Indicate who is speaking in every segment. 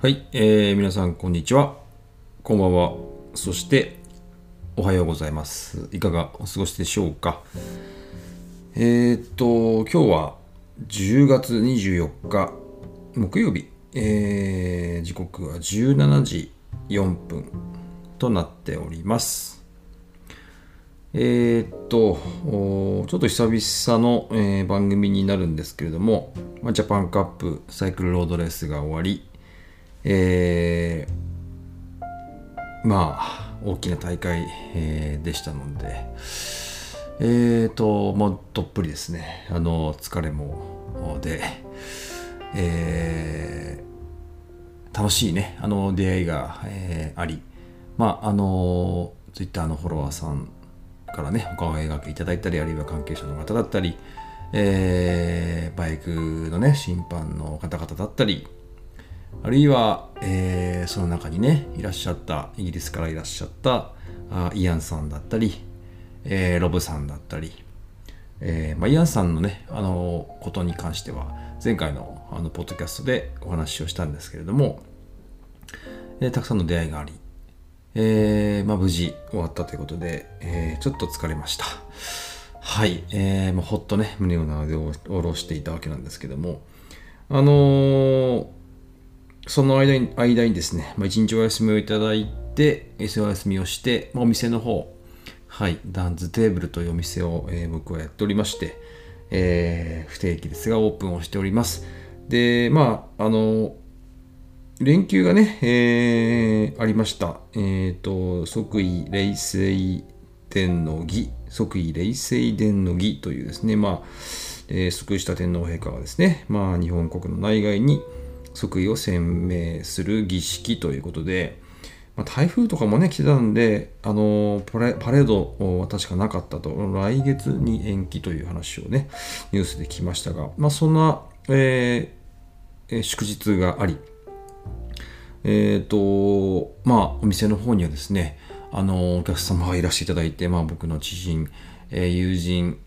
Speaker 1: はい、えー、皆さんこんにちは。こんばんは。そして、おはようございます。いかがお過ごしでしょうか。えー、っと、今日は10月24日木曜日、えー、時刻は17時4分となっております。えー、っと、ちょっと久々の、えー番組になるんですけれども、まあジャパンカップサイクルロードレースが終わり、えーまあ大きな大会、えーでしたのでえーともうどっぷりですね。あの疲れもで、えー楽しいね。あの出会いが、えーあり。まああのツイッターのフォロワーさんからねお顔を描きいただいたりあるいは関係者の方だったり、えーバイクのね審判の方々だったりあるいは、えーその中にねいらっしゃったイギリスからいらっしゃったあイアンさんだったり、えーロブさんだったり、えーまあ、イアンさんのねあのことに関しては前回のあのポッドキャストでお話をしたんですけれども、えーたくさんの出会いがあり、えーまあ、無事終わったということで、えーちょっと疲れました。はい、えーまあ、ほっとね胸をなで下ろしていたわけなんですけどもあのーその間に間にですね、まあ、一日お休みをいただいて、お休みをして、まあ、お店の方、はい、ダンズテーブルというお店を、えー僕はやっておりまして、えー不定期ですがオープンをしております。で、まあ、あの、連休がね、えーありました。えっ、と、即位霊水天の儀、即位霊水殿の儀というですね、まあ、えー即位した天皇陛下がですね、まあ、日本国の内外に即位を宣明する儀式ということで、まあ、台風とかもね、来てたんで、あのパレードは確かなかったと、来月に延期という話をね、ニュースで聞きましたが、まあ、そんな、えー祝日があり、えっ、と、まあ、お店の方にはですね、あの、お客様がいらしていただいて、まあ、僕の知人、えー友人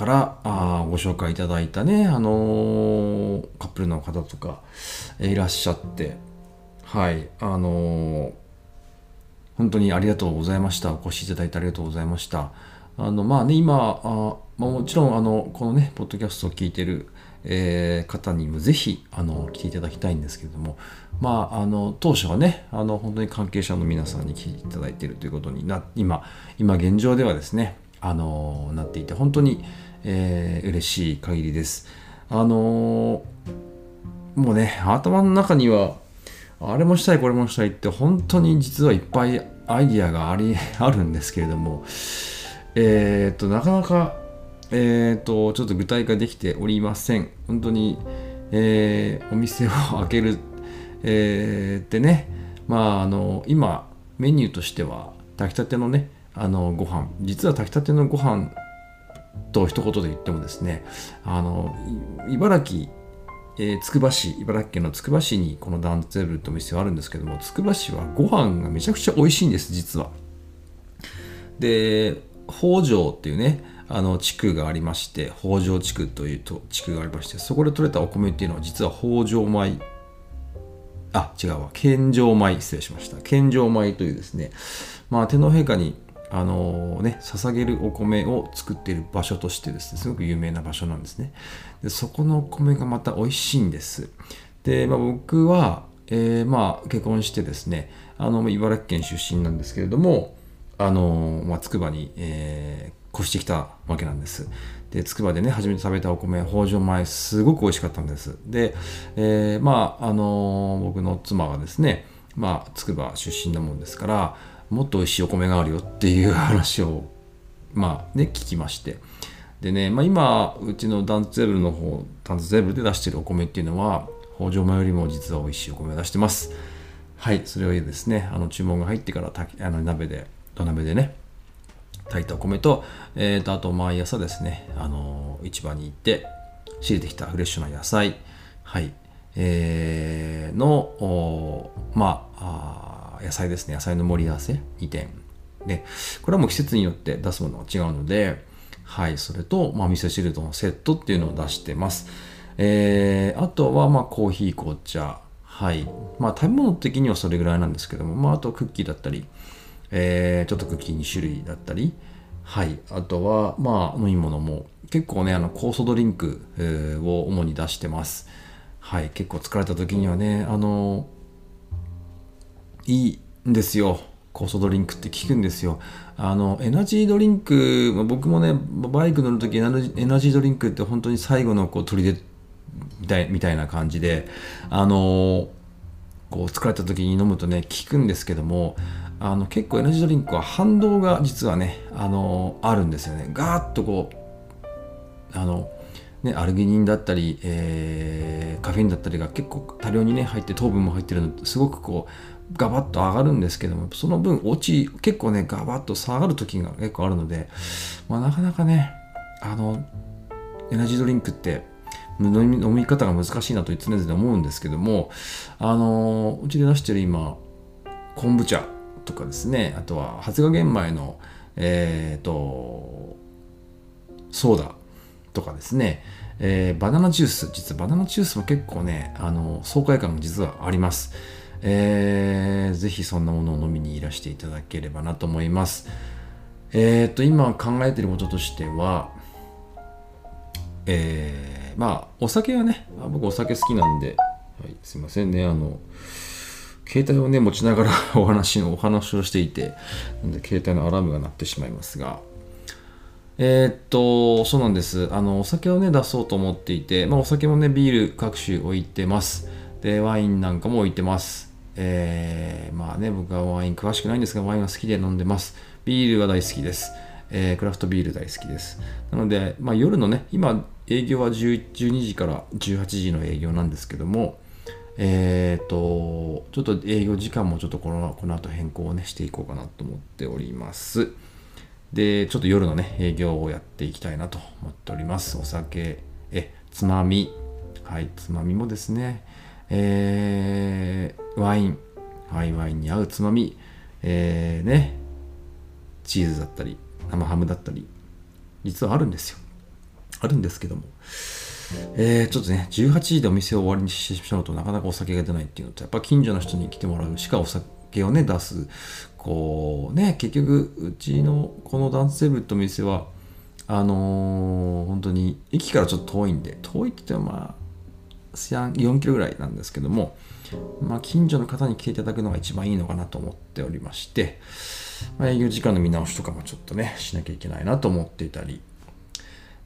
Speaker 1: からあご紹介いただいたね、あのーカップルの方とか、いらっしゃって、はい、あのー本当にありがとうございました。お越しいただいてありがとうございました。あの、まあね、今、あまあ、もちろん、あの、このね、ポッドキャストを聞いてる、えー方にもぜひ、あの、来ていただきたいんですけれども、まあ、あの、当初はね、あの、本当に関係者の皆さんに来ていただいているということにな、今、今現状ではですね、あの、なっていて、本当に、えー嬉しい限りです。あのもうね、頭の中には、あれもしたい、これもしたいって、本当に実はいっぱいアイディアがあり、あるんですけれども、えーっと、なかなか、えーっと、ちょっと具体化できておりません。本当に、えーお店を開ける、えーってね、まあ、あの、今、メニューとしては、炊きたてのね、あの、ご飯、実は炊きたてのご飯と一言で言ってもですね、あの、茨城、えーつくば市、茨城県のつくば市にこのダンツェルってお店はあるんですけども、つくば市はご飯がめちゃくちゃ美味しいんです、実は。で、北条っていうね、あの地区がありまして、北条地区というと地区がありまして、そこで採れたお米っていうのは実は北条米、あ、違うわ、献上米、失礼しました。献上米というですね、まあ、天皇陛下に、あのね、捧げるお米を作っている場所としてですね、すごく有名な場所なんですね。でそこのお米がまた美味しいんです。で、まあ、僕は、えーまあ、結婚してですね、あの、茨城県出身なんですけれども、あのまあ、つくばに、えー越してきたわけなんです。で、つくばでね、初めて食べたお米、北条米、すごく美味しかったんです。で、えーまあ、あの僕の妻がですね、まあ、つくば出身なもんですから、もっと美味しいお米があるよっていう話を、まあね、聞きまして。でね、まあ、今、うちのダンツェブルの方、ダンツェブルで出してるお米っていうのは、北条米よりも実は美味しいお米を出してます。はい、それをですね、あの注文が入ってから炊きあの鍋で、土鍋でね、炊いたお米と、えーと、あと毎朝ですね、あの市場に行って、仕入れてきたフレッシュな野菜、はい、えーの、おまああ野菜ですね、野菜の盛り合わせ。2点。で、これはもう季節によって出すものが違うので、はい、それと、まあ、味噌汁とのセットっていうのを出してます。えーあとは、まあ、コーヒー、紅茶、はい。まあ食べ物的にはそれぐらいなんですけども、まあ、あとクッキーだったり、えー、ちょっとクッキー2種類だったり。はい。あとはまあ飲み物も結構ねあの酵素ドリンク、を主に出してます。はい。結構疲れた時にはねあのいいんですよ。酵素ドリンクって効くんですよ。あのエナジードリンク、僕もねバイク乗る時エナジードリンクって本当に最後のこう取り出みたいみたいな感じであのこう疲れた時に飲むとね効くんですけどもあの結構エナジードリンクは反動が実はねあのあるんですよね。ガーッとこうあのね、アルギニンだったり、えー、カフェインだったりが結構多量にね入って糖分も入ってるのすごくこうガバッと上がるんですけどもその分落ち結構ねガバッと下がる時が結構あるので、まあ、なかなかねあのエナジードリンクって飲み飲み方が難しいなと常々思うんですけどもあのうちで出してる今昆布茶とかですねあとは発芽玄米のえっ、ー、とソーダとかですね、えー、バナナジュース実はバナナジュースも結構ねあの爽快感が実はあります。えー、ぜひそんなものを飲みにいらしていただければなと思いますえっ、ー、と今考えていることとしてはえー、まあお酒はね僕お酒好きなんで、はい、すいませんねあの携帯をね持ちながら お話のお話をしていてなんで携帯のアラームが鳴ってしまいますがえー、っと、そうなんです。あの、お酒をね、出そうと思っていて、まあ、お酒もね、ビール各種置いてます。で、ワインなんかも置いてます。えー、まあね、僕はワイン詳しくないんですが、ワインは好きで飲んでます。ビールは大好きです。えー、クラフトビール大好きです。なので、まあ、夜のね、今、営業は12時から18時の営業なんですけども、えっ、ー、と、ちょっと営業時間もちょっとこのこの後変更をね、していこうかなと思っております。で、ちょっと夜のね、営業をやっていきたいなと思っております。お酒、え、つまみ、はい、つまみもですね、えー、ワイン、はい、ワインに合うつまみ、えー、ね、チーズだったり、生ハムだったり、実はあるんですよ。あるんですけども、えー、ちょっとね、18時でお店を終わりにしてしまうとなかなかお酒が出ないっていうのと、やっぱ近所の人に来てもらうしかお酒をね、出すこうね結局うちのこのダンスセブンと店はあのー、本当に駅からちょっと遠いんで遠いって言ってもまあ4キロぐらいなんですけども、まあ、近所の方に来ていただくのが一番いいのかなと思っておりまして、まあ、営業時間の見直しとかもちょっとねしなきゃいけないなと思っていたり。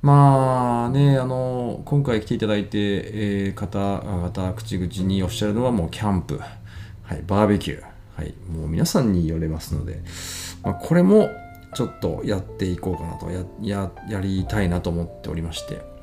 Speaker 1: まあねあの今回来ていただいて、えー、方々口々におっしゃるのはもうキャンプ、はい、バーベキュー。はい、もう皆さんによれますので、まあ、これもちょっとやっていこうかなとやややりたいなと思っておりまして。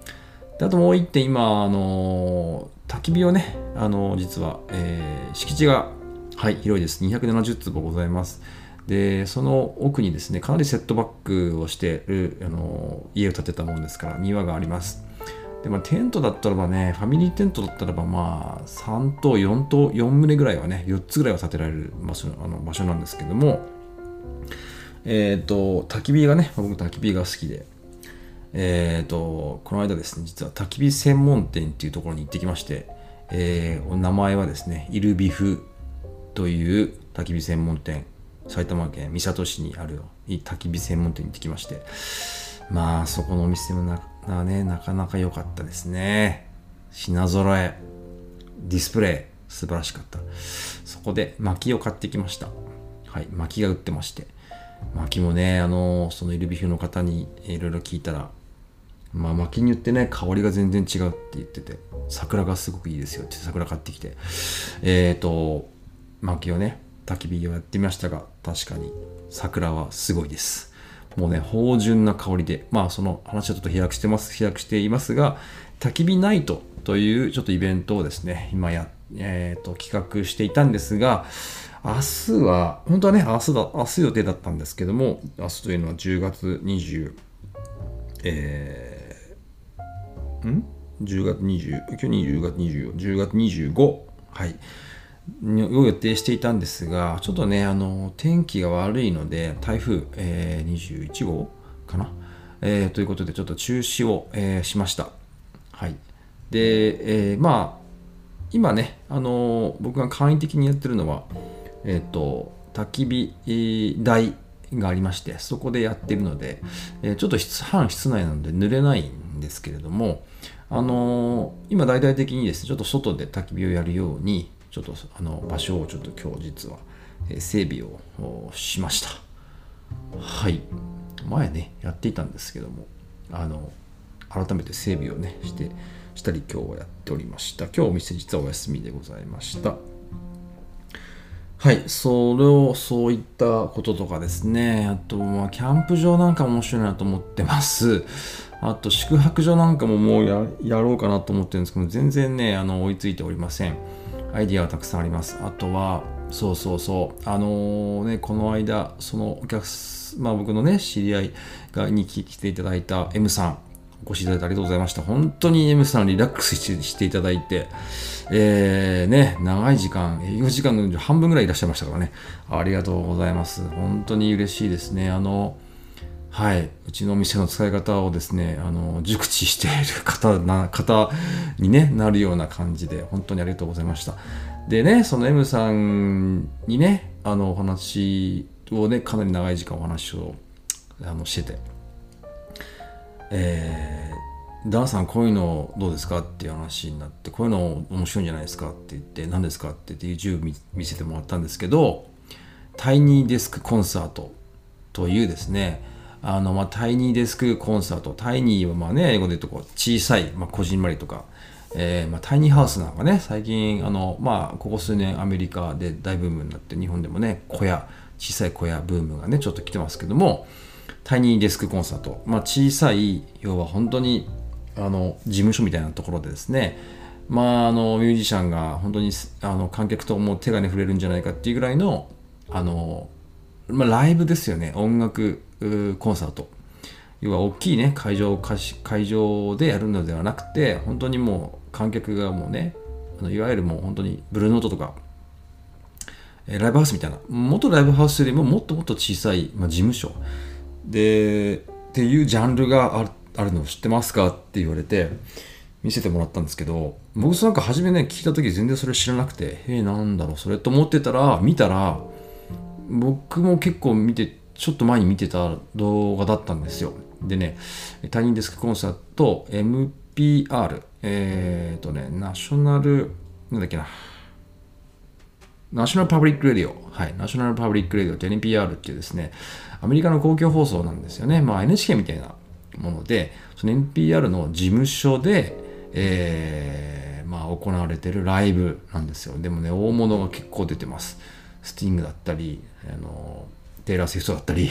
Speaker 1: であともう一点今あの焚き火をねあの実は、えー、敷地が、はい、広いです。270坪ございます。でその奥にですねかなりセットバックをしてるあの家を建てたもんですから庭があります。でまあ、テントだったらばね、ファミリーテントだったらば、まあ、3棟、4棟、4棟ぐらいはね、4つぐらいは建てられる場所あの場所なんですけども、えっ、ー、と、焚き火がね、僕焚き火が好きで、えっ、ー、と、この間ですね、実は焚き火専門店っていうところに行ってきまして、えー、名前はですね、イルビフという焚き火専門店、埼玉県三郷市にある焚き火専門店に行ってきまして、まあ、そこのお店もながね、なかなか良かったですね。品揃え、ディスプレイ、素晴らしかった。そこで薪を買ってきました。はい、薪が売ってまして。薪もね、あの、そのイルビフの方にいろいろ聞いたら、まあ、薪によってね、香りが全然違うって言ってて、桜がすごくいいですよって桜買ってきて、えっ、ー、と、薪をね、焚き火をやってみましたが、確かに桜はすごいです。もうね、芳醇な香りで、まあその話はちょっと飛躍してます、飛躍していますが、焚き火ナイトというちょっとイベントをですね、今や、えっ、ー、と、企画していたんですが、明日は、本当はね、明日だ、明日予定だったんですけども、明日というのは10月20、えー、ん ?10 月20、今日20月24、10月25、はい。を予定していたんですが、ちょっとね、あの天気が悪いので、台風、えー、21号かな、えー、ということで、ちょっと中止を、えー、しました。はい。で、えー、まあ、今ね、あの僕が簡易的にやってるのは、えっ、と、焚き火台がありまして、そこでやってるので、えー、ちょっと半室内なので濡れないんですけれども、あの今大々的にですね、ちょっと外で焚き火をやるように、ちょっとあの場所をちょっと今日実は整備をしました。はい。前ね、やっていたんですけども、あの、改めて整備をね、して、したり今日はやっておりました。今日お店実はお休みでございました。はい、それを、そういったこととかですね、あと、まあ、キャンプ場なんか面白いなと思ってます。あと、宿泊所なんかももうやろうかなと思ってるんですけど、全然ね、あの追いついておりません。アイディアはたくさんあります。あとは、そうそうそう、あのー、ね、この間、そのお客まあ、僕のね、知り合いがに来ていただいた M さん、お越しいただいてありがとうございました。本当に M さんリラックスしていただいて、えー、ね、長い時間、営業時間の半分ぐらいいらっしゃいましたからね、ありがとうございます。本当に嬉しいですね。あの、はい、うちのお店の使い方をですね、あの、熟知している方な、方に、ね、なるような感じで、本当にありがとうございました。でね、その M さんにね、あの、お話をね、かなり長い時間お話をあのしてて、えー、ダンさんこういうのどうですかっていう話になって、こういうの面白いんじゃないですかって言って、何ですかって言って YouTube 見せてもらったんですけど、タイニーデスクコンサートというですね、あの、まあ、タイニーデスクコンサート。タイニーはまあね、英語で言うとこう小さい、まあ、こじんまりとか、えー、まあ、タイニーハウスなんかね、最近、あの、まあ、ここ数年アメリカで大ブームになって、日本でもね、小屋、小さい小屋ブームがね、ちょっと来てますけども、タイニーデスクコンサート。まあ、小さい、要は本当に、あの、事務所みたいなところでですね、まあ、あの、ミュージシャンが本当に、あの、観客ともう手がね、触れるんじゃないかっていうぐらいの、あの、まあ、ライブですよね。音楽コンサート。要は大きいね、会場、会場でやるのではなくて、本当にもう観客がもうね、あのいわゆるもう本当にブルーノートとか、えライブハウスみたいな、元ライブハウスよりももっともっと小さい、まあ、事務所で、っていうジャンルがあるあるのを知ってますかって言われて、見せてもらったんですけど、僕なんか初めね、聞いた時全然それ知らなくてへ、え、なんだろう、それと思ってたら、見たら、僕も結構見て、ちょっと前に見てた動画だったんですよ。でね、他人デスクコンサート MPR、えっ、ー、とね、 National、なんだっけな、 National Public Radio。はい。 National Public Radio って NPR っていうですね、アメリカの公共放送なんですよね。まあ NHK みたいなもので、その NPR の事務所で、えー、まあ行われてるライブなんですよ。でもね、大物が結構出てます。スティングだったり、あの、テイラー・スウィフトだったり、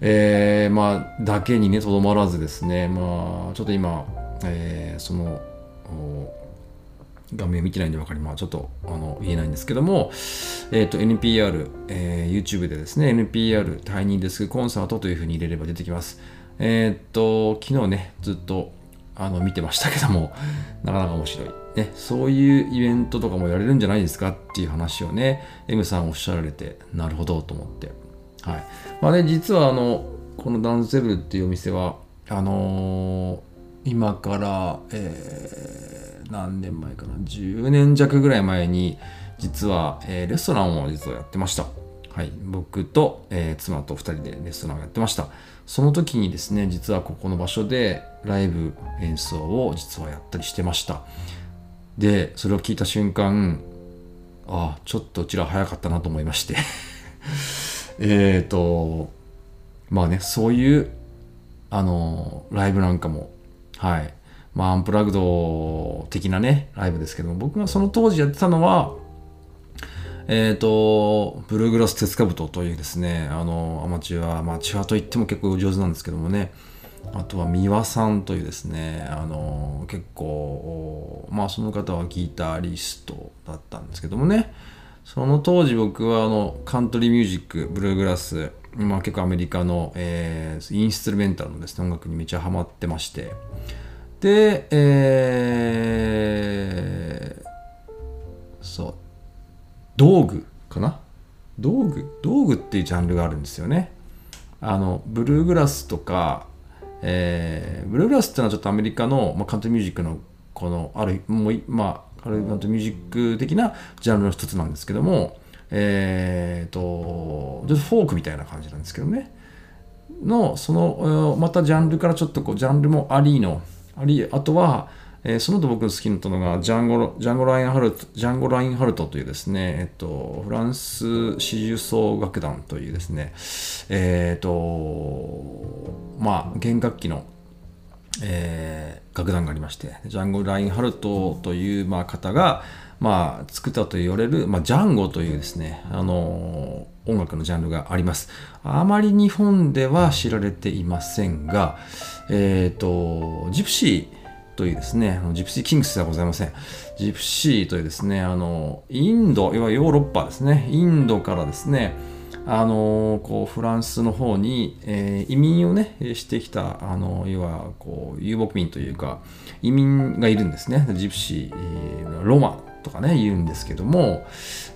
Speaker 1: えー、まあ、だけにね、とどまらずですね、まあ、ちょっと今、えー、その、画面見てないんで分かりまあちょっとあの言えないんですけども、えっ、ー、と NPR、えー、YouTube でですね NPR タイニーデスクコンサートというふうに入れれば出てきます。えっ、ー、と昨日ねずっとあの見てましたけどもなかなか面白い。ねそういうイベントとかもやれるんじゃないですかっていう話をね M さんおっしゃられてなるほどと思って。はい。まあね実はあのこのダンスゼブルっていうお店はあの今から、えー何年前かな10年弱ぐらい前に実は、えー、レストランを実はやってました。はい。僕と、え、妻と2人でレストランをやってました。その時にですね実はここの場所でライブ演奏を実はやったりしてました。でそれを聞いた瞬間あちょっとうちら早かったなと思いまして。えっとまあねそういうあのライブなんかもはい。まあ、アンプラグド的なね、ライブですけども、僕がその当時やってたのは、えっ、ー、と、ブルーグラス鉄カブトというですね、あの、アマチュア、アマチュアといっても結構上手なんですけどもね、あとは三輪さんというですね、あの、結構、まあその方はギタリストだったんですけどもね、その当時僕はあの、カントリーミュージック、ブルーグラス、まあ結構アメリカの、えー、インストゥルメンタルのですね、音楽にめちゃハマってまして、で、え道具かな？道具道具っていうジャンルがあるんですよね。あの、ブルーグラスとか、えー、ブルーグラスっていうのはちょっとアメリカの、まあ、カントリーミュージックのこのあるもうまあハルミュージック的なジャンルの一つなんですけども、えーと、ちょっとフォークみたいな感じなんですけどねのそのまたジャンルからちょっとこうジャンルもありのありあとはえー、そのと僕好きなったのがジャンゴジャンゴラインハルトジャンゴラインハルトというですね、えっと、フランス四重奏楽団というですね、えー、っと、まあ、弦楽器の、えー、楽団がありまして、ジャンゴラインハルトという、まあ、方が、まあ、作ったと言われる、まあ、ジャンゴというですね、あの音楽のジャンルがあります。あまり日本では知られていませんが、えっ、ー、と、ジプシー、というですね、ジプシーキングスではございません。ジプシーというですね、あの、インド、いわゆるヨーロッパですね、インドからですね、あのこうフランスの方に、えー、移民をねしてきたあの要はこう遊牧民というか移民がいるんですねジプシー、ロマとかね言うんですけども、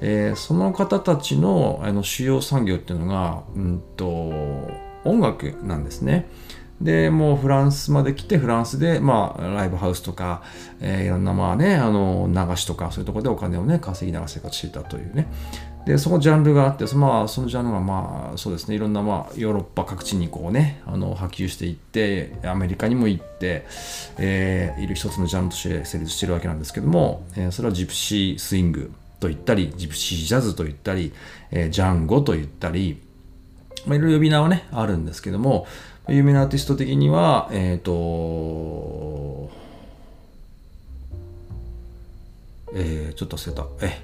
Speaker 1: えー、その方たちのあの主要産業っていうのが、うんと音楽なんですね。で、もうフランスまで来て、フランスで、まあ、ライブハウスとか、えー、いろんな、まあね、あの、流しとか、そういうところでお金をね、稼ぎながら生活していたというね。で、そのジャンルがあってそ、まあ、そのジャンルが、まあ、そうですね、いろんな、まあ、ヨーロッパ各地にこうね、あの、波及していって、アメリカにも行って、えー、いる一つのジャンルとして成立しているわけなんですけども、えー、それはジプシースイングと言ったり、ジプシージャズと言ったり、えー、ジャンゴと言ったり、まあ、いろいろ呼び名はね、あるんですけども、有名なアーティスト的には、えっ、ー、と、えー、ちょっと忘れた。え、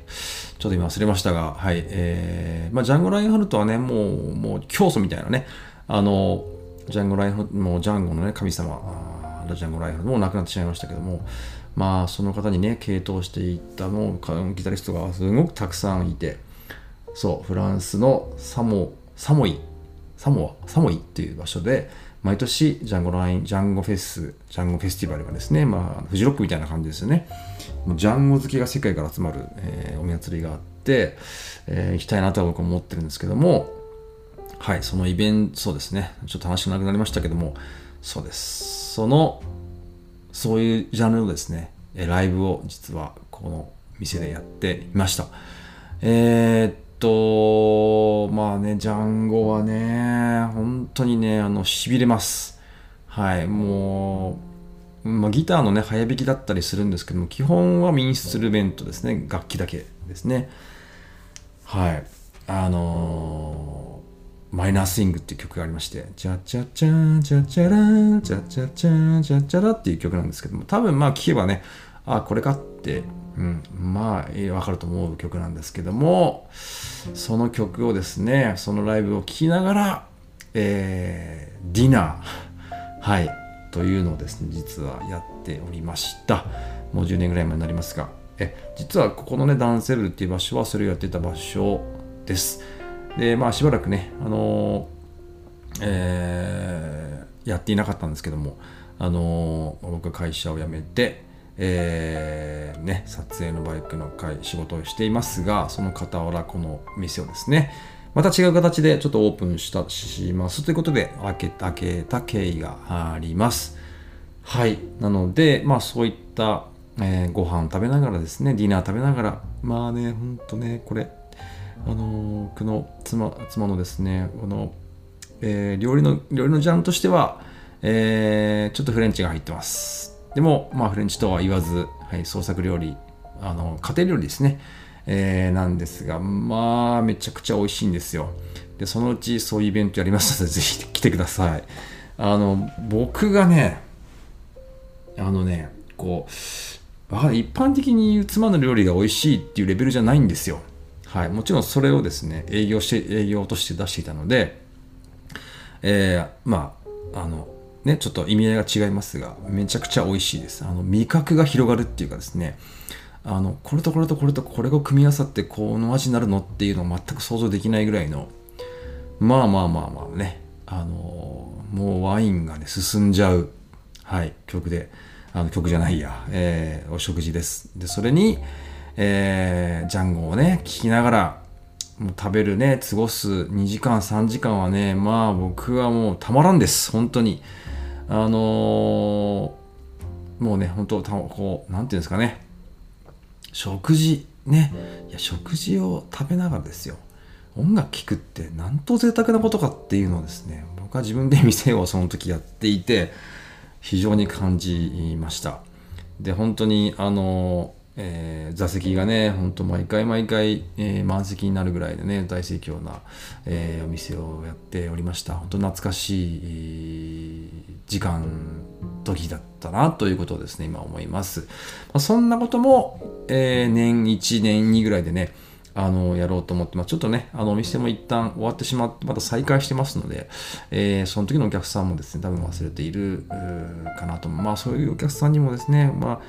Speaker 1: ちょっと今忘れましたが、はい。えー、まあ、ジャンゴ・ラインハルトはね、もう、もう、教祖みたいなね、あの、ジャンゴ・ラインハルト、もう、ジャンゴのね、神様、あジャンゴ・ラインハルト、も亡くなってしまいましたけども、まあ、その方にね、傾倒していったもう、ギタリストがすごくたくさんいて、そう、フランスのサモ、サモイサモア、サモイっていう場所で、毎年ジャンゴライン、ジャンゴフェス、ジャンゴフェスティバルがですね、まあ、フジロックみたいな感じですよね。もうジャンゴ好きが世界から集まる、えー、お祭りがあって、えー、行きたいなとは僕は思ってるんですけども、はい、そのイベント、そうですね、ちょっと話がなくなりましたけども、そうです。その、そういうジャンルのですね、ライブを実はこの店でやっていました。えー、と、まあね、ジャンゴはね、本当にね、あの、痺れます。はい、もう、まあ、ギターのね、早弾きだったりするんですけども、基本はミンストルベントですね、楽器だけですね。はい。あのー、マイナースイングっていう曲がありまして、チャチャチャチャチャラチャチャチャチャチャラっていう曲なんですけども、多分まあ聴けばね、あ、これかってうん、まあわかると思う曲なんですけどもその曲をですねそのライブを聴きながら、えー、ディナー はいというのをですね実はやっておりました。もう10年ぐらい前になりますが。え実はここのねダンセルっていう場所はそれをやってた場所です。でまあしばらくねあのー、えー、やっていなかったんですけどもあのー、僕は会社を辞めてえー、ね、撮影のバイクの会、仕事をしていますが、その傍らこの店をですね、また違う形でちょっとオープンしたしますということで、開け開けた経緯があります。はい。なので、まあそういった、えー、ご飯食べながらですね、ディナー食べながら、まあね、ほんとね、これ、あのー、僕の妻妻のですね、この、えー、料理の、料理のジャンルとしては、えー、ちょっとフレンチが入ってます。でも、まあ、フレンチとは言わず、はい、創作料理、あの、家庭料理ですね、えー、なんですが、まあ、めちゃくちゃ美味しいんですよ。で、そのうちそういうイベントやりますので、ぜひ来てください。あの、僕がね、あのね、こう、一般的に言う妻の料理が美味しいっていうレベルじゃないんですよ。はい。もちろんそれをですね、営業して、営業として出していたので、えー、まあ、あの、ね、ちょっと意味合いが違いますが、めちゃくちゃ美味しいです。あの、味覚が広がるっていうかですね、あの、これとこれとこれとこれが組み合わさってこの味になるのっていうのを全く想像できないぐらいの、まあまあまあまあね、あの、もうワインがね、進んじゃう、はい、曲で、あの曲じゃないや、えー、お食事です。で、それに、えー、ジャンゴをね、聴きながら、もう食べるね、過ごす2時間、3時間はね、まあ僕はもうたまらんです、本当に。あのー、もうね、本当こう、なんていうんですかね、食事ね。いや食事を食べながらですよ。音楽聴くってなんと贅沢なことかっていうのをですね僕は自分で店をその時やっていて非常に感じました。で本当にあのえー、座席がね、ほんと毎回毎回、えー、満席になるぐらいでね、大盛況な、えー、お店をやっておりました。本当懐かしい時間、時だったなということをですね、今思います。まあ、そんなことも、え年1、年2ぐらいでね、あの、やろうと思って、まあ、ちょっとね、あの、お店も一旦終わってしまって、また再開してますので、えー、その時のお客さんもですね、多分忘れているかなと。まあ、そういうお客さんにもですね、ま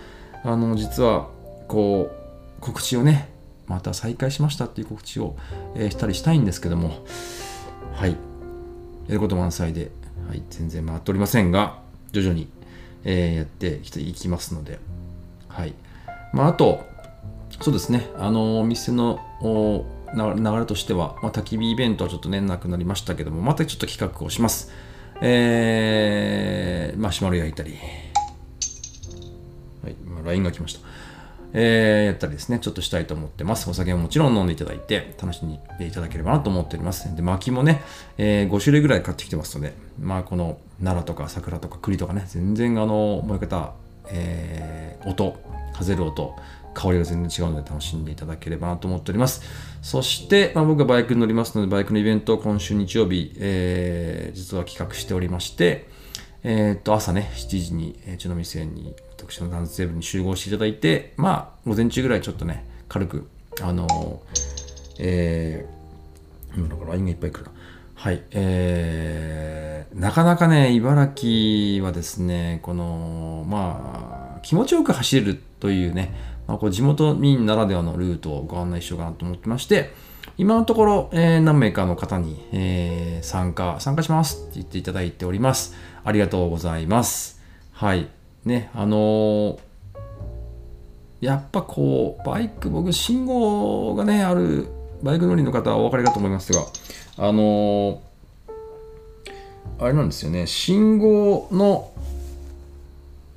Speaker 1: あ、あの、実は、こう告知をねまた再開しましたっていう告知を、えー、したりしたいんですけどもはい。やること満載で、はい、全然回っておりませんが徐々に、えー、やっていきますのではい。まああとそうですね。あのお店のお流れとしては、まあ、焚き火イベントはちょっとねなくなりましたけどもまたちょっと企画をします。えー、マシュマロ焼いたり。はい、LINE が来ました。えー、やったりですね、ちょっとしたいと思ってます。お酒ももちろん飲んでいただいて、楽しんでいただければなと思っております。で、薪もね、えー、5種類ぐらい買ってきてますので、まあ、この奈良とか桜とか栗とかね、全然あの、燃え方、えー、音、風る音、香りが全然違うので楽しんでいただければなと思っております。そして、まあ、僕はバイクに乗りますので、バイクのイベントを今週日曜日、えー、実は企画しておりまして、えー、っと、朝ね、7時に、えー、うちの店に私のダンステーブに集合していただいて、まあ、午前中ぐらいちょっとね、軽く、あのー、えー、今のから LINE がいっぱい来るな。はい、えー、なかなかね、茨城はですね、この、まあ、気持ちよく走れるというね、まあ、こう地元民ならではのルートをご案内しようかなと思ってまして、今のところ、えー、何名かの方に、えー、参加、参加しますって言っていただいております。ありがとうございます。はい。ね、あの、やっぱこう、バイク、僕、信号がね、ある、バイク乗りの方はお分かりかと思いますが、あの、あれなんですよね、信号の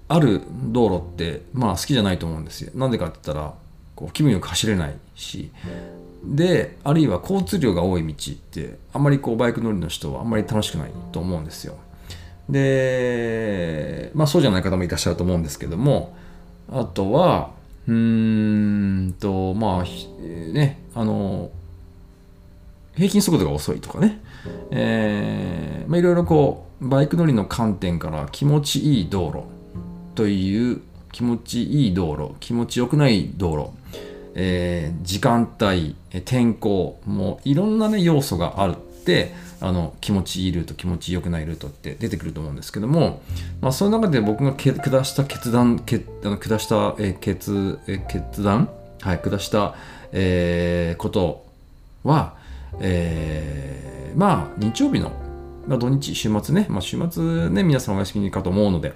Speaker 1: ある道路って、まあ好きじゃないと思うんですよ。なんでかって言ったら、こう気分よく走れないし、で、あるいは交通量が多い道って、あんまりこうバイク乗りの人はあんまり楽しくないと思うんですよ。で、まあそうじゃない方もいらっしゃると思うんですけども、あとは、うーんと、まあ、ね、あの、平均速度が遅いとかね、えー、まあいろいろこう、バイク乗りの観点から気持ちいい道路という気持ちいい道路、気持ちよくない道路、えー、時間帯、天候、もういろんなね、要素がある。って、あの気持ちいいルート気持ちよくないルートって出てくると思うんですけども、まあ、その中で僕が下した決断けあの下した、え決え決断、はい、下した、えー、ことは、えー、まあ日曜日の、まあ、土日週末ね、まあ、週末ね皆さんお休みかと思うので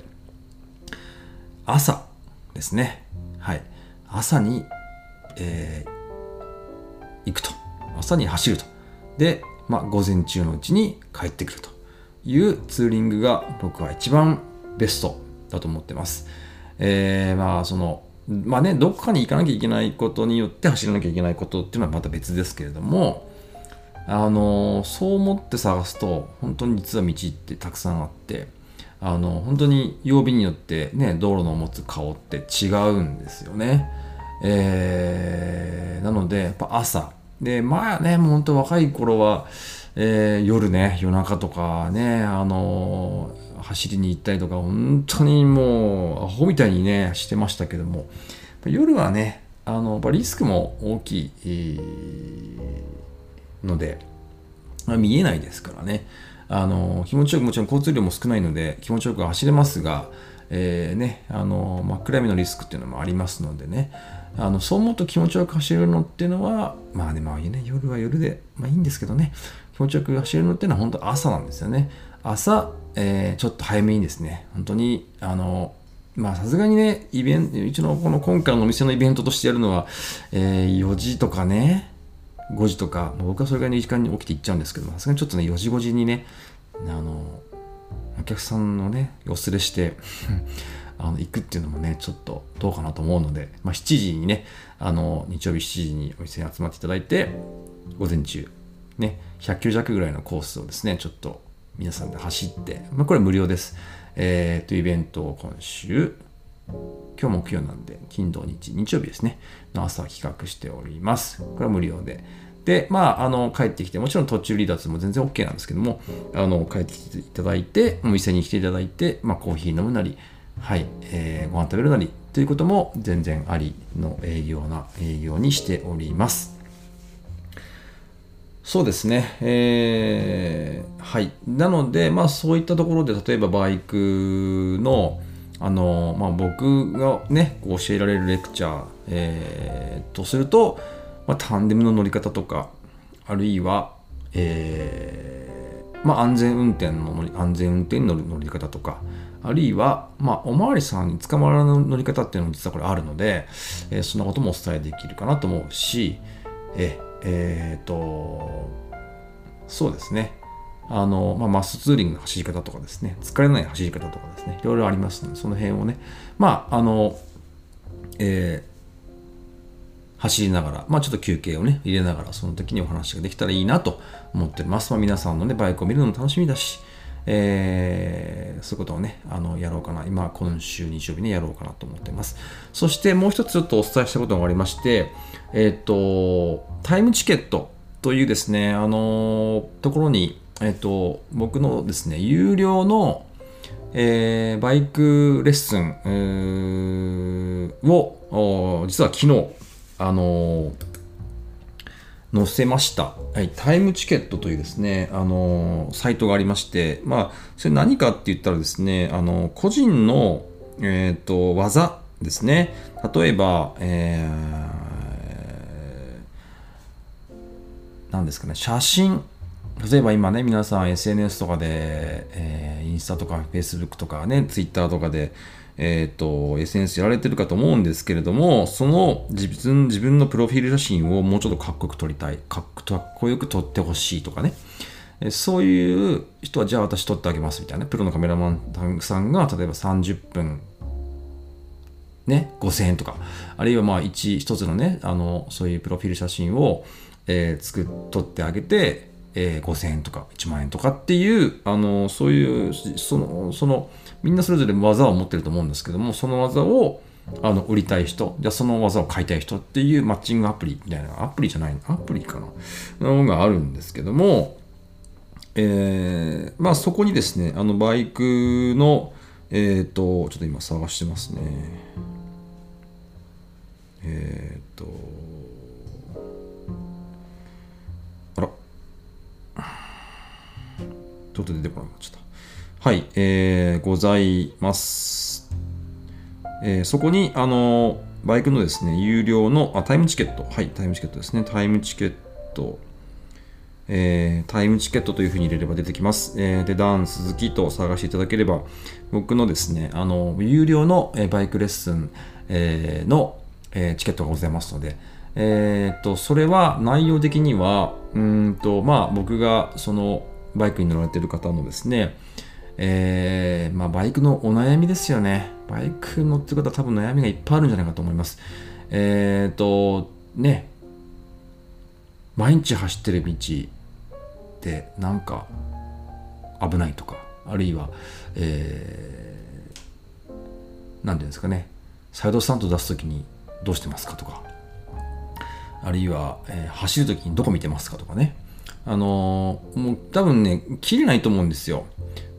Speaker 1: 朝ですねはい朝に、えー、行くと。朝に走ると。でまあ、午前中のうちに帰ってくるというツーリングが僕は一番ベストだと思ってます。えー、まあそのまあねどこかに行かなきゃいけないことによって走らなきゃいけないことっていうのはまた別ですけれどもあのそう思って探すと本当に実は道ってたくさんあってあの本当に曜日によってね道路の持つ顔って違うんですよね。えー、なのでやっぱ朝で、まあね、もう本当若い頃は、えー、夜ね、夜中とかね、あのー、走りに行ったりとか、本当にもう、アホみたいにね、してましたけども、夜はね、あの、リスクも大きい、ので、ま、見えないですからね、あの気持ちよく、もちろん交通量も少ないので、気持ちよく走れますが、えー、ね、あの真っ暗闇のリスクっていうのもありますのでね、あのそう思うと気持ちよく走るのっていうのは、まあね、まあね、夜は夜で、まあいいんですけどね、気持ちよく走るのっていうのは本当朝なんですよね。朝、えー、ちょっと早めにですね、本当に、あの、まあさすがにね、イベント、うちのこの今回のお店のイベントとしてやるのは、えー、4時とかね、5時とか、僕はそれぐらいの時間に起きて行っちゃうんですけど、さすがにちょっとね、4時5時にね、あの、お客さんのね、お連れしてあの行くっていうのもねちょっとどうかなと思うので、まあ、7時にねあの日曜日7時にお店に集まっていただいて午前中ね100キロ弱ぐらいのコースをですねちょっと皆さんで走って、まあ、これ無料です、えー、とイベントを今週今日木曜なんで金土日日曜日ですねの朝企画しております。これは無料で。で、まあ、あの、帰ってきて、もちろん途中離脱も全然 OK なんですけども、あの、帰ってきていただいて、お店に来ていただいて、まあ、コーヒー飲むなり、はい、えー、ご飯食べるなり、ということも全然ありの営業な営業にしております。そうですね。えー、はい。なので、まあそういったところで、例えばバイクの、あの、まあ僕がね、教えられるレクチャー、えー、とすると、まあ、タンデムの乗り方とか、あるいは、えー、まあ安全運転の乗り、安全運転の乗り方とか、あるいは、まあ、おまわりさんに捕まらない乗り方っていうのも実はこれあるので、えー、そんなこともお伝えできるかなと思うし、ええー、と、そうですね。あの、まあ、マスツーリングの走り方とかですね、疲れない走り方とかですね、いろいろありますので、その辺をね、まあ、あの、えー、走りながら、まあちょっと休憩をね、入れながら、その時にお話ができたらいいなと思ってます。まあ皆さんのね、バイクを見るのも楽しみだし、えー、そういうことをね、あの、やろうかな。今、今週日曜日にやろうかなと思っています。そしてもう一つちょっとお伝えしたことがありまして、えっ、ー、と、タイムチケットというですね、あのところに、えっ、ー、と、僕のですね、有料の、えー、バイクレッスン、を、実は昨日、あの載せました。はい、タイムチケットというですね、あのサイトがありまして、まあ、それ何かって言ったらですね、あの個人の、えっ、ー、と、技ですね。例えば、えー、何ですかね、写真。例えば今ね、皆さん SNS とかで、えー、インスタとか Facebook とかね、Twitter とかで、えっ、ー、と、SNS やられてるかと思うんですけれども、その自分自分のプロフィール写真をもうちょっとかっこよく撮りたい、かっこよく撮ってほしいとかね。そういう人は、じゃあ私撮ってあげますみたいな、プロのカメラマンさんが、例えば30分、ね、5000円とか、あるいはまあ一、一つのね、あの、そういうプロフィール写真を、えー、作っ、撮ってあげて、えー、5000円とか1万円とかっていう、あの、そういう、その、その、みんなそれぞれ技を持ってると思うんですけどもその技をあの売りたい人じゃその技を買いたい人っていうマッチングアプリみたいなアプリじゃないアプリかなのがあるんですけどもえー、まあそこにですねあのバイクのえっ、ー、とちょっと今探してますね。えっ、ー、とあら。ちょっと出てこなくなっちゃった。はい、えー、ございます。えー、そこに、あの、バイクのですね、有料のあ、タイムチケット。はい、タイムチケットですね。タイムチケット。えー、タイムチケットというふうに入れれば出てきます。えー、で、ダン鈴木と探していただければ、僕のですね、あの、有料の、えバイクレッスン、えー、の、えチケットがございますので、えっと、それは内容的には、うんと、まあ、僕がそのバイクに乗られている方のですね、えー、まあ、バイクのお悩みですよね。バイク乗ってる方は多分悩みがいっぱいあるんじゃないかと思います。えっ、ー、と、ね、毎日走ってる道でなんか危ないとか、あるいは、えー、なんていうんですかね、サイドスタンド出すときにどうしてますかとか、あるいは、えー、走るときにどこ見てますかとかね。あのー、もう多分ね、切れないと思うんですよ。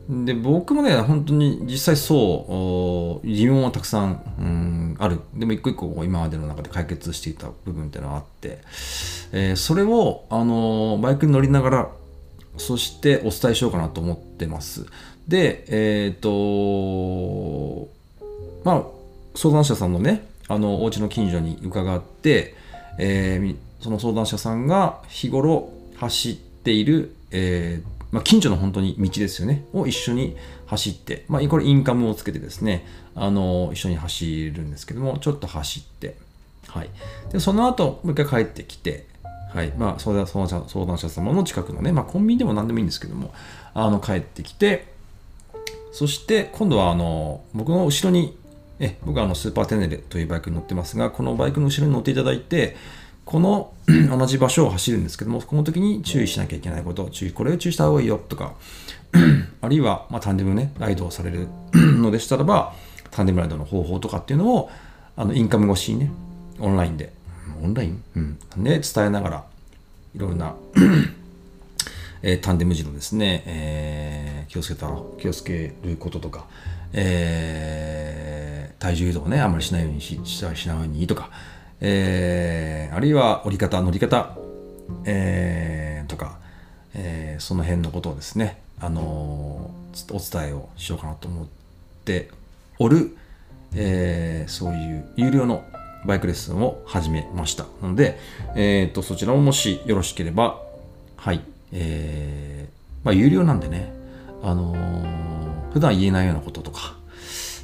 Speaker 1: で僕もね本当に実際そう疑問はたくさん、うん、ある。でも一個一個今までの中で解決していた部分っていうのはあって、えー、それを、あのバイクに乗りながらそしてお伝えしようかなと思ってます。でえっ、ー、とまあ相談者さんのねあのお家の近所に伺って、え、その相談者さんが日頃走っている、えーまあ、近所の本当に道ですよね、を一緒に走って、まあ、これインカムをつけてですね、あの、一緒に走るんですけども、ちょっと走って、はい。で、その後、もう一回帰ってきて、はい。まあ、相談相談者様の近くのね、まあ、コンビニでも何でもいいんですけども、あの、帰ってきて、そして、今度は、あの、僕の後ろに、え僕はあのスーパーテネレというバイクに乗ってますが、このバイクの後ろに乗っていただいて、この同じ場所を走るんですけども、この時に注意しなきゃいけないこと、注意、これを注意した方がいいよとか、あるいは、まあ、タンデムね、ライドをされるのでしたらば、タンデムライドの方法とかっていうのを、あのインカム越しにね、オンラインで、オンライン、うん、で伝えながら、いろんなえー、タンデム時のですね、えー、気をつけた気をつけることとか、えー、体重移動をね、あまりしないようにししないようにとか、えー、あるいは折り方、乗り方、えー、とか、えー、その辺のことをですね、あのー、お伝えをしようかなと思っておる、えー、そういう有料のバイクレッスンを始めました。ので、えーと、そちらももしよろしければ、はい、えー、まあ、有料なんでね、あのー、普段言えないようなこととか、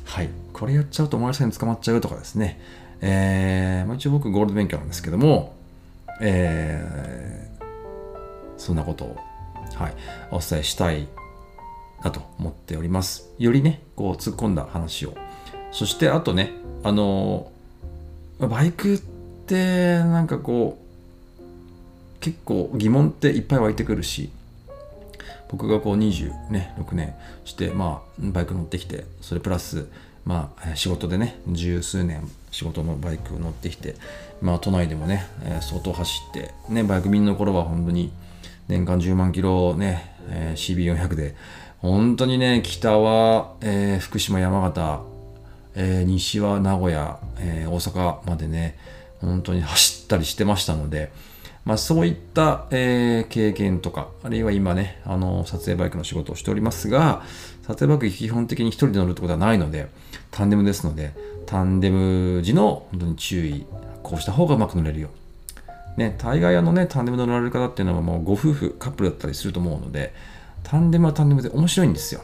Speaker 1: はい、これやっちゃうとお前さんに捕まっちゃうとかですね、えー、まあ、一応僕ゴールド勉強なんですけども、えー、そんなことを、はい、お伝えしたいなと思っております。よりね、こう突っ込んだ話を。そしてあとね、あのバイクってなんかこう結構疑問っていっぱい湧いてくるし僕がこう26年してまあバイク乗ってきてそれプラスまあ仕事でね十数年仕事のバイクを乗ってきてまあ都内でもね相当走ってねバイク便の頃は本当に年間10万キロね CB400 で本当にね北は、えー、福島山形えー、西は名古屋、えー、大阪までね、本当に走ったりしてましたので、まあ、そういった、えー、経験とか、あるいは今ね、あの、撮影バイクの仕事をしておりますが、撮影バイク基本的に一人で乗るってことはないので、タンデムですので、タンデム時の本当に注意、こうした方がうまく乗れるよ。ね、大概あのね、タンデムで乗られる方っていうのはもうご夫婦、カップルだったりすると思うので、タンデムはタンデムで面白いんですよ。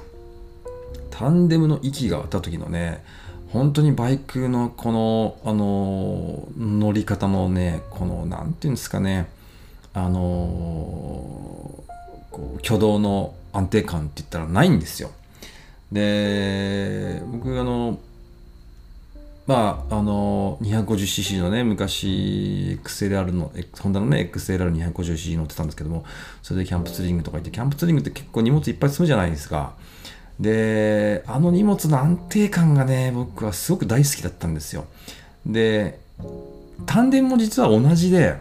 Speaker 1: タンデムの息があった時のね、本当にバイクのこの、あの乗り方のね、この、なんていうんですかね、あのこう挙動の安定感って言ったらないんですよ。で、僕、あの、まあ、あの、250cc のね、昔、XLR の、ホンダのね、XLR250cc 乗ってたんですけども、それでキャンプツーリングとか行って、キャンプツーリングって結構荷物いっぱい積むじゃないですか。で、あの荷物の安定感がね、僕はすごく大好きだったんですよ。で、丹田も実は同じで、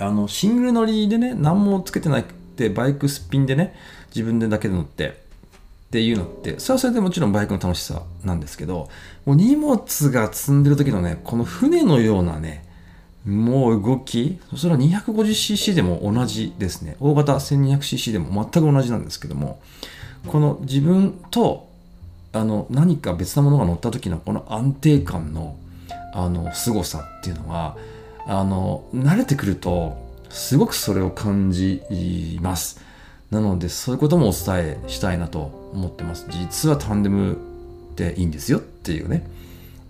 Speaker 1: あの、シングル乗りでね、何もつけてなくて、バイクすっぴんでね、自分でだけで乗って、っていうのって、それはそれでもちろんバイクの楽しさなんですけど、もう荷物が積んでる時のね、この船のようなね、もう動き、それは 250cc でも同じですね。大型 1200cc でも全く同じなんですけども、この自分とあの何か別なものが乗った時のこの安定感のあの凄さっていうのはあの慣れてくるとすごくそれを感じますなのでそういうこともお伝えしたいなと思ってます。実はタンデムっていいんですよっていうね。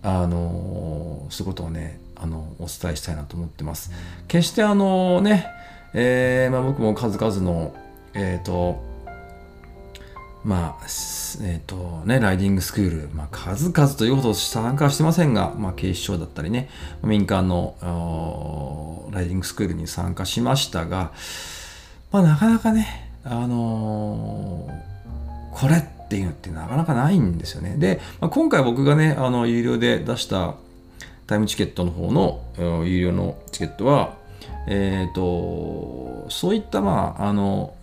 Speaker 1: あのそういうことをねあのお伝えしたいなと思ってます。決してあのね、えーまあ、僕も数々のえっ、ー、とまあ、えっ、ー、とね、ライディングスクール、まあ、数々というほど参加してませんが、まあ、警視庁だったりね、民間のライディングスクールに参加しましたが、まあ、なかなかね、あのー、これっていうのってなかなかないんですよね。で、まあ、今回僕がね、あの、有料で出したタイムチケットの方の有料のチケットは、えっ、ー、と、そういった、まあ、あの、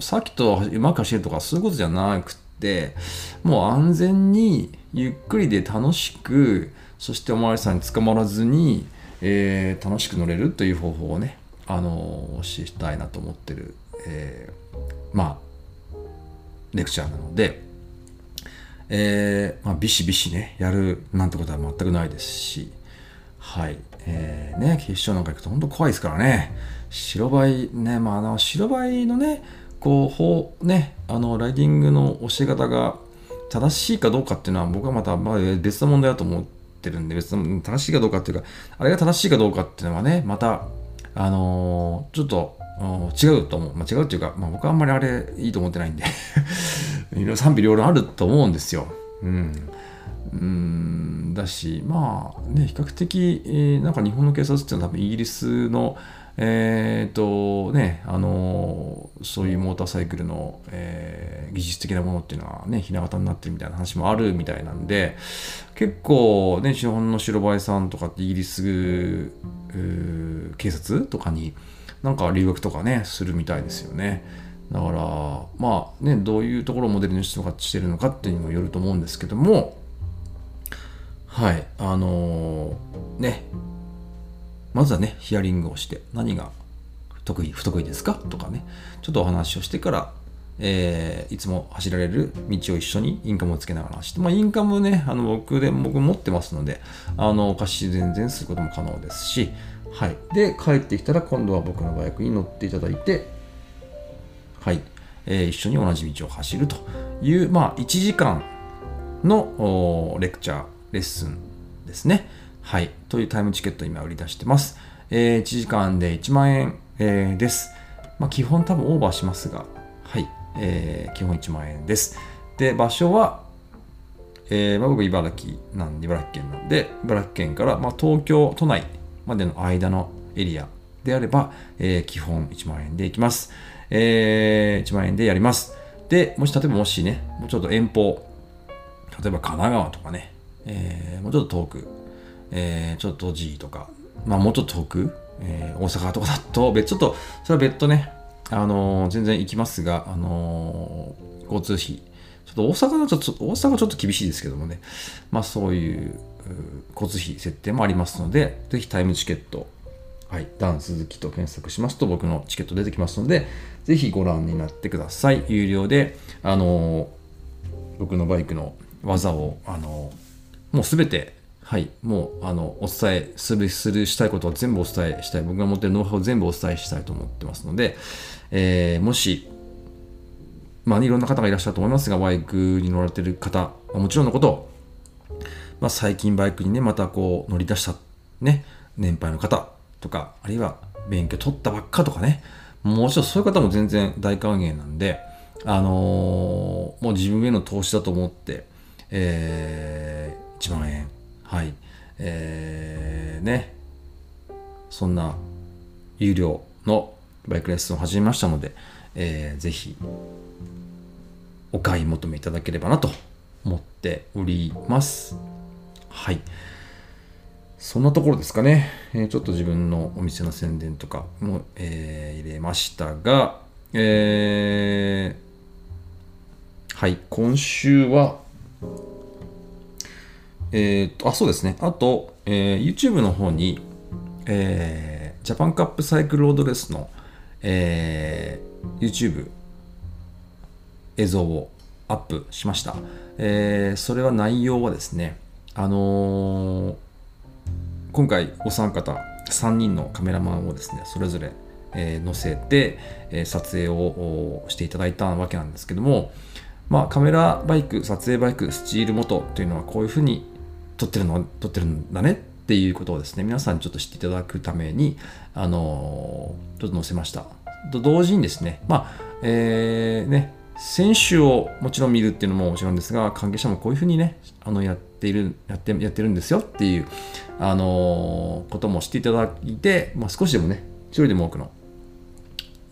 Speaker 1: さっきとうまく走るとかそういうことじゃなくてもう安全にゆっくりで楽しくそしてお巡りさんに捕まらずに、えー、楽しく乗れるという方法をねあの教えたいなと思ってる、えー、まあレクチャーなので、えーまあ、ビシビシねやるなんてことは全くないですしはいえー、ね決勝なんか行くと本当怖いですからね。白バイねまああの白バイのねこう法ねあのライディングの教え方が正しいかどうかっていうのは僕はまたまあ別の問題だと思ってるんで別の正しいかどうかっていうかあれが正しいかどうかっていうのはねまたあのー、ちょっと違うと思う、まあ、違うっていうか、まあ、僕はあんまりあれいいと思ってないんで。いろいろ賛否両論あると思うんですよ。うん。うん。だしまあね比較的、えーなんか日本の警察っていうのは多分イギリスのえっ、とねあのそういうモーターサイクルの、えー技術的なものっていうのはねひな形になってるみたいな話もあるみたいなんで結構ね日本の白バイさんとかってイギリス警察とかになんか留学とかねするみたいですよね。だからまあねどういうところをモデルにしてるのかっていうにもよると思うんですけどもはいあのーねまずはねヒアリングをして何が得意不得意ですか？とかねちょっとお話をしてから、えーいつも走られる道を一緒にインカムをつけながら走って、まあ、インカムねあの僕で僕持ってますのであのお貸し全然することも可能ですしはいで帰ってきたら今度は僕のバイクに乗っていただいてはい、えー一緒に同じ道を走るという、まあ、1時間のレクチャー、レッスンですね。はい、というタイムチケットを今売り出してます。えー1時間で1万円、えーです。まあ、基本多分オーバーしますが、はい、えー基本1万円です。で、場所は、えーまあ、僕茨城なんで茨城県なんで茨城県から、まあ、東京都内までの間のエリアであれば、えー基本1万円でいきます、えー1万円でやります。でもし例えばもしねもうちょっと遠方例えば神奈川とかね、えーもうちょっと遠く、えーちょっと栃木とか、まあ、もうちょっと遠く、えー大阪とかだと別ちょっとそれは別途ね、あのー全然行きますが、あのー交通費。ちょっと大阪のちょっと大阪ちょっと厳しいですけどもね、まあ、そういう交通費設定もありますのでぜひタイムチケットはい、ダン鈴木と検索しますと僕のチケット出てきますので、ぜひご覧になってください。有料で、あの僕のバイクの技を、あのもうすべて、はい、もう、あの、お伝えする、する、したいことは全部お伝えしたい。僕が持ってるノウハウを全部お伝えしたいと思ってますので、えーもし、まあ、いろんな方がいらっしゃると思いますが、バイクに乗られてる方、もちろんのこと、まあ、最近バイクにね、またこう乗り出した、ね、年配の方とか、あるいは勉強取ったばっかとかね、もちろんそういう方も全然大歓迎なんで、あのーもう自分への投資だと思って、えー1万円、はい、えーね、そんな有料のバイクレッスンを始めましたので、えーぜひお買い求めいただければなと思っております。はい。そんなところですかね。えーちょっと自分のお店の宣伝とかも、えー入れましたが、えーはい、今週は、えーと、あ、そうですね。あと、えー YouTube の方に、えージャパンカップサイクルロードレスの、えー YouTube 映像をアップしました。えーそれは内容はですね、あのー今回お三方3人のカメラマンをですねそれぞれ、えー載せて、えー撮影をしていただいたわけなんですけども、まあ、カメラバイク撮影バイクスチールモトというのはこういうふうに撮ってるの撮ってるんだねっていうことをですね皆さんにちょっと知っていただくためにあのーちょっと載せました。と同時にですねまあえーね選手をもちろん見るっていうのももちろんですが関係者もこういうふうにねあのやってているやってやってるんですよっていうあのーことも知っていただいて、まあ、少しでもね一人でも多くの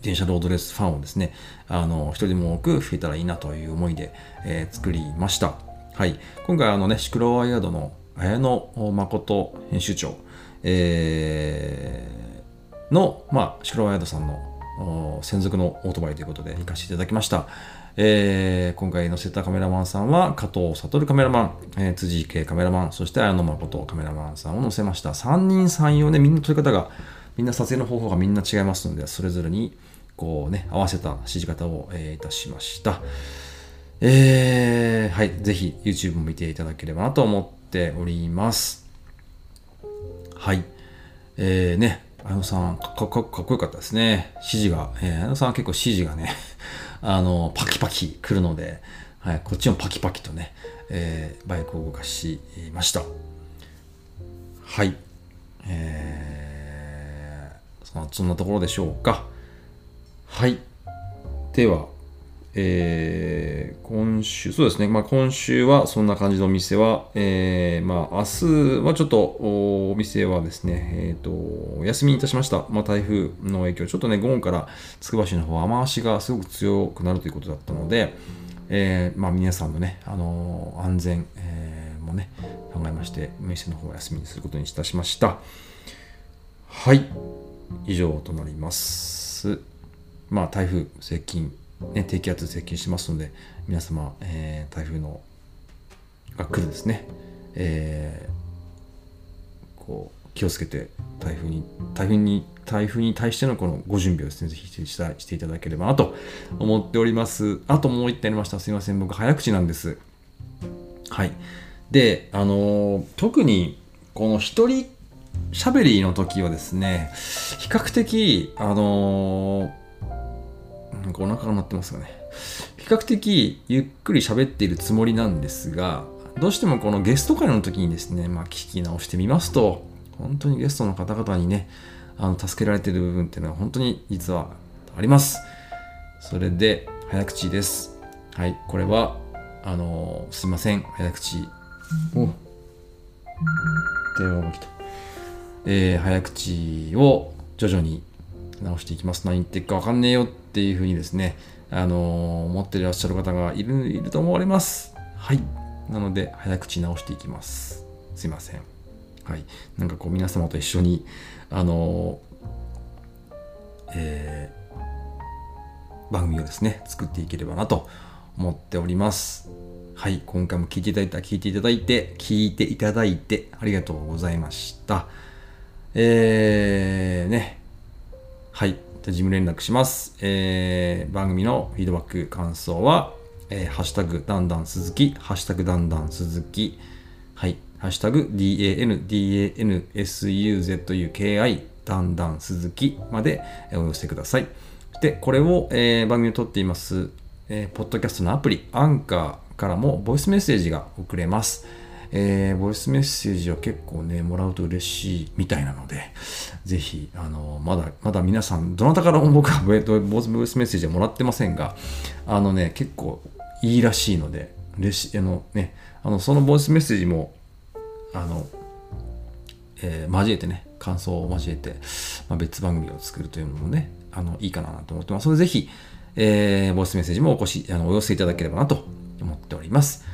Speaker 1: 自転車ロードレースファンをですね、あの、一人でも多く増えたらいいなという思いで、えー作りました。はい。今回あのね、シクロワイヤードの綾野誠編集長、えーの、まあ、シクロワイヤードさんの専属のオートバイということで行かせていただきました。えー今回載せたカメラマンさんは加藤悟カメラマン、えー辻池カメラマン、そして綾野誠カメラマンさんを載せました。3人3用ね、みんな撮り方が、みんな撮影の方法がみんな違いますので、それぞれにこうね、合わせた指示方を、えーいたしました。えーはい、ぜひ YouTube も見ていただければなと思っております。はい。えー、ね、あのさんかかかっこよかったですね。指示が、えー、あのさんは結構指示がね、あの、パキパキ来るので、はい、こっちもパキパキとね、えーバイクを動かしました。はい。えーそそんなところでしょうか。はい。では、えー、今週、そうですね、まあ、今週はそんな感じのお店は、えー、まあ、明日はちょっとお店はですね、えっ、ー、と、お休みにいたしました。まあ、台風の影響、ちょっとね、午後からつくば市の方、雨足がすごく強くなるということだったので、えー、まあ、皆さんのね、あの安全、えー、もね、考えまして、お店の方を休みにすることにいたしました。はい、以上となります。まあ、台風接近ね、低気圧接近しますので皆様、えー、台風のが来るですね、えー、こう気をつけて台風に台風に台風に対してのこのご準備をですねぜひしてしていただければなと思っております。あともう一点ありました。すいません。僕早口なんです。はい。であのー、特にこの一人喋りの時はですね比較的あのーなんかお腹が鳴ってますかね。比較的ゆっくり喋っているつもりなんですが、どうしてもこのゲスト会の時にですね、まあ、聞き直してみますと、本当にゲストの方々にね、あの助けられている部分っていうのは本当に実はあります。それで、早口です。はい、これは、あのー、すいません、早口。お電話が来た。えー、早口を徐々に直していきます。何言ってるかわかんねえよってっていうふうにですね、あのー、思っていらっしゃる方がいるいると思われます。はい。なので、早口直していきます。すいません。はい。なんかこう、皆様と一緒に、あのー、えー、番組をですね、作っていければなと思っております。はい。今回も聞いていただいた、聞いていただいて、聞いていただいて、ありがとうございました。えー、ね。はい。事務連絡します。えー、番組のフィードバック、感想は、えー、ハッシュタグ、だんだん鈴木、ハッシュタグ、だんだん鈴木、はい、ハッシュタグ、dan, dan, suzuki, だんだん鈴木までお寄せください。で、これを、えー、番組を撮っています、えー、ポッドキャストのアプリ、アンカーからもボイスメッセージが送れます。えー、ボイスメッセージは結構ね、もらうと嬉しいみたいなので、ぜひ、あの、まだ、まだ皆さん、どなたからも僕はボイスメッセージはもらってませんが、あのね、結構いいらしいので、嬉しい、あのね、あの、そのボイスメッセージも、あの、えー、交えてね、感想を交えて、まあ、別番組を作るというのもね、あの、いいかなと思ってます。それでぜひ、えー、ボイスメッセージもお越し、あの、お寄せいただければなと思っております。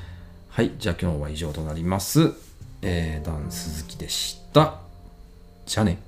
Speaker 1: はい、じゃあ今日は以上となります。えー、ダン鈴木でした。じゃあね。